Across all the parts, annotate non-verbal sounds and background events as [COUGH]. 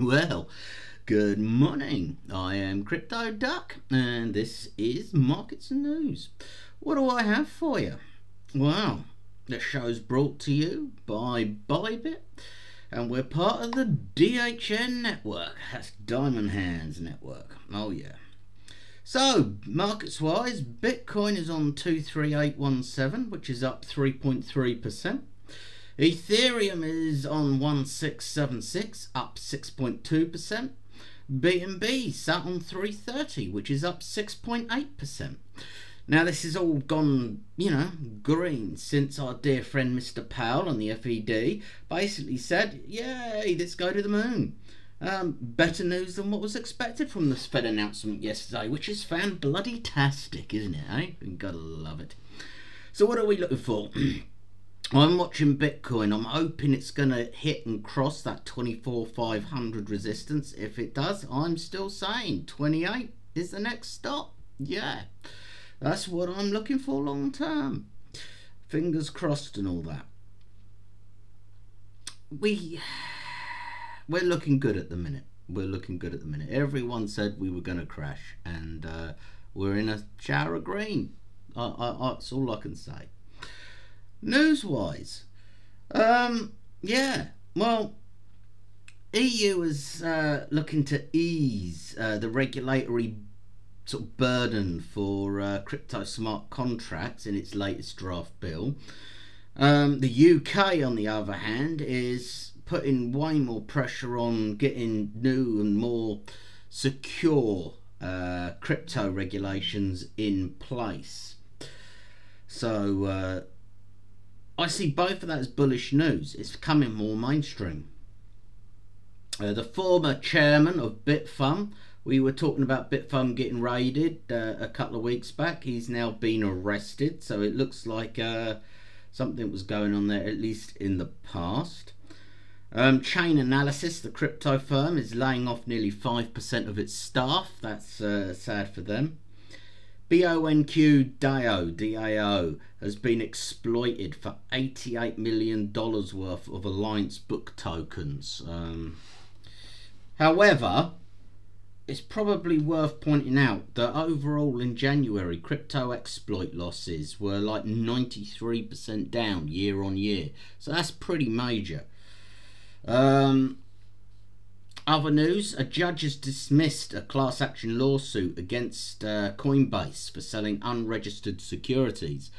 Well, good morning. I am Crypto Duck, and this is Markets and News. What do I have for you? Well, the show's brought to you by Bybit, and we're part of the DHN network. That's Diamond Hands Network. Oh, yeah. So, markets wise, Bitcoin is on 23817, which is up 3.3%. Ethereum is on 1676, up 6.2%. BNB sat on 330, which is up 6.8%. Now, this has all gone, you know, green since our dear friend Mr. Powell on the FED basically said, Yay, let's go to the moon. Um, better news than what was expected from this Fed announcement yesterday, which is fan bloody tastic, isn't it? Eh? Gotta love it. So, what are we looking for? [CLEARS THROAT] I'm watching Bitcoin. I'm hoping it's going to hit and cross that 24,500 resistance. If it does, I'm still saying 28 is the next stop. Yeah, that's what I'm looking for long term. Fingers crossed and all that. We we're looking good at the minute. We're looking good at the minute. Everyone said we were going to crash, and uh, we're in a shower of green. I, I, that's all I can say. News wise, um, yeah, well, EU is uh, looking to ease uh, the regulatory sort of burden for uh, crypto smart contracts in its latest draft bill. Um, the UK, on the other hand, is putting way more pressure on getting new and more secure uh, crypto regulations in place. So uh, I see both of that as bullish news. It's becoming more mainstream. Uh, the former chairman of Bithumb, we were talking about Bithumb getting raided uh, a couple of weeks back. He's now been arrested, so it looks like uh, something was going on there, at least in the past. Um, Chainalysis, the crypto firm, is laying off nearly 5% of its staff. That's uh, sad for them. BONQ DAO, has been exploited for $88 million worth of AllianceBlock tokens. Um, however, it's probably worth pointing out that overall in January, crypto exploit losses were like 93% down year on year. So that's pretty major. Um, other news a judge has dismissed a class action lawsuit against uh, Coinbase for selling unregistered securities.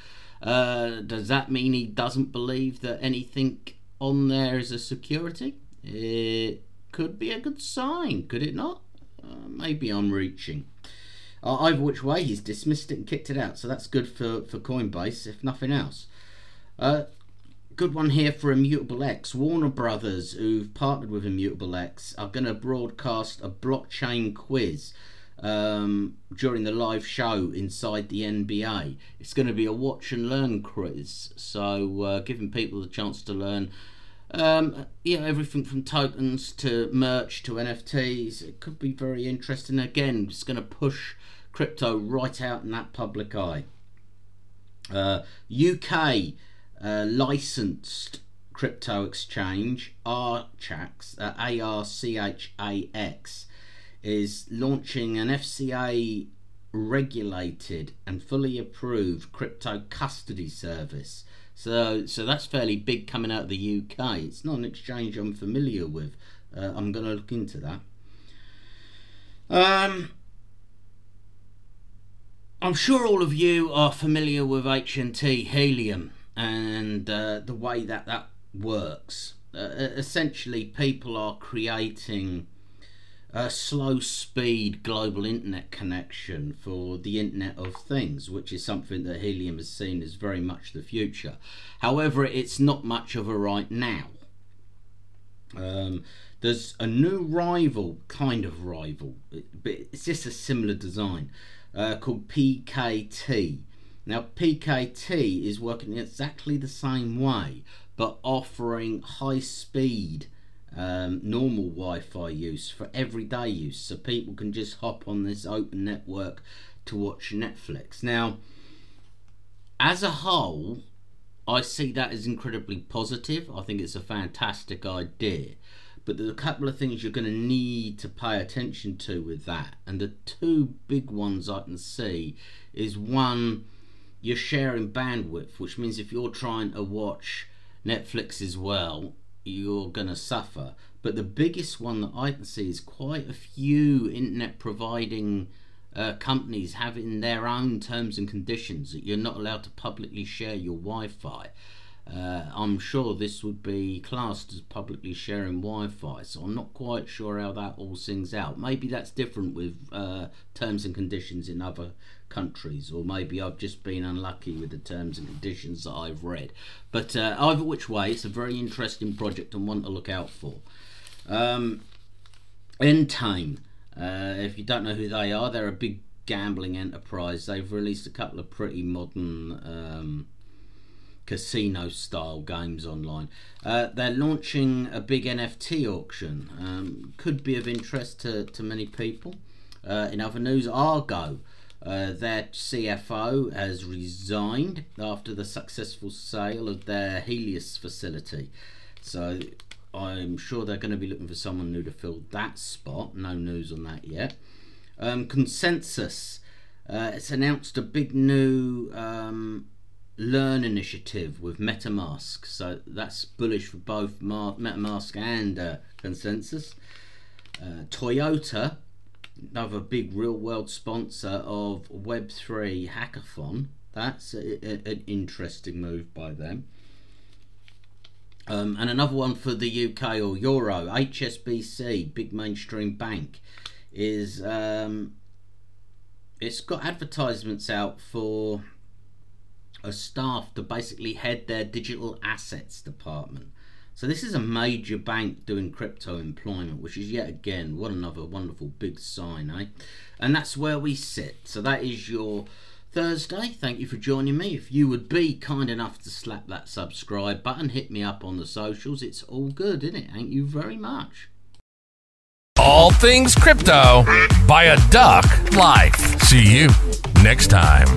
Uh, does that mean he doesn't believe that anything on there is a security? It could be a good sign, could it not? Uh, maybe I'm reaching. Uh, either which way, he's dismissed it and kicked it out, so that's good for, for Coinbase, if nothing else. Good one here for Immutable X. Warner Brothers, who've partnered with Immutable X, are going to broadcast a blockchain quiz um, during the live show inside the NBA. It's going to be a watch and learn quiz, so uh, giving people the chance to learn. Um, yeah, everything from tokens to merch to NFTs. It could be very interesting. Again, it's going to push crypto right out in that public eye. Uh, UK uh, licensed crypto exchange Archax, uh, A R C H A X, is launching an FCA regulated and fully approved crypto custody service. So, so that's fairly big coming out of the UK. It's not an exchange I'm familiar with. Uh, I'm going to look into that. Um, I'm sure all of you are familiar with HNT Helium and uh, the way that that works. Uh, essentially, people are creating a slow speed global internet connection for the Internet of Things, which is something that Helium has seen as very much the future. However, it's not much of a right now. Um, there's a new rival, kind of rival, but it's just a similar design uh, called PKT now, PKT is working exactly the same way, but offering high speed um, normal Wi Fi use for everyday use, so people can just hop on this open network to watch Netflix. Now, as a whole, I see that as incredibly positive. I think it's a fantastic idea. But there's a couple of things you're going to need to pay attention to with that. And the two big ones I can see is one, you're sharing bandwidth, which means if you're trying to watch Netflix as well, you're going to suffer. But the biggest one that I can see is quite a few internet providing uh, companies having their own terms and conditions that you're not allowed to publicly share your Wi Fi. Uh, I'm sure this would be classed as publicly sharing Wi-Fi, so I'm not quite sure how that all sings out. Maybe that's different with uh, terms and conditions in other countries, or maybe I've just been unlucky with the terms and conditions that I've read. But uh, either which way, it's a very interesting project and one to look out for. Um, Entain, uh, if you don't know who they are, they're a big gambling enterprise. They've released a couple of pretty modern. Um, casino style games online. Uh, they're launching a big NFT auction. Um, could be of interest to, to many people. Uh, in other news, Argo, uh, their CFO, has resigned after the successful sale of their Helios facility. So I'm sure they're going to be looking for someone new to fill that spot. No news on that yet. Um, ConsenSys. Uh, it's announced a big new um, Learn initiative with MetaMask. So that's bullish for both MetaMask and uh, ConsenSys. Uh, Toyota, another big real world sponsor of Web3 Hackathon. That's a, a, an interesting move by them. Um, and another one for the UK or Euro, HSBC, big mainstream bank, is um, it's got advertisements out for a staff to basically head their digital assets department. So this is a major bank doing crypto employment, which is yet again what another wonderful big sign, eh? And that's where we sit. So that is your Thursday. Thank you for joining me. If you would be kind enough to slap that subscribe button, hit me up on the socials. It's all good, isn't it? Thank you very much. All things crypto by a duck life. See you next time.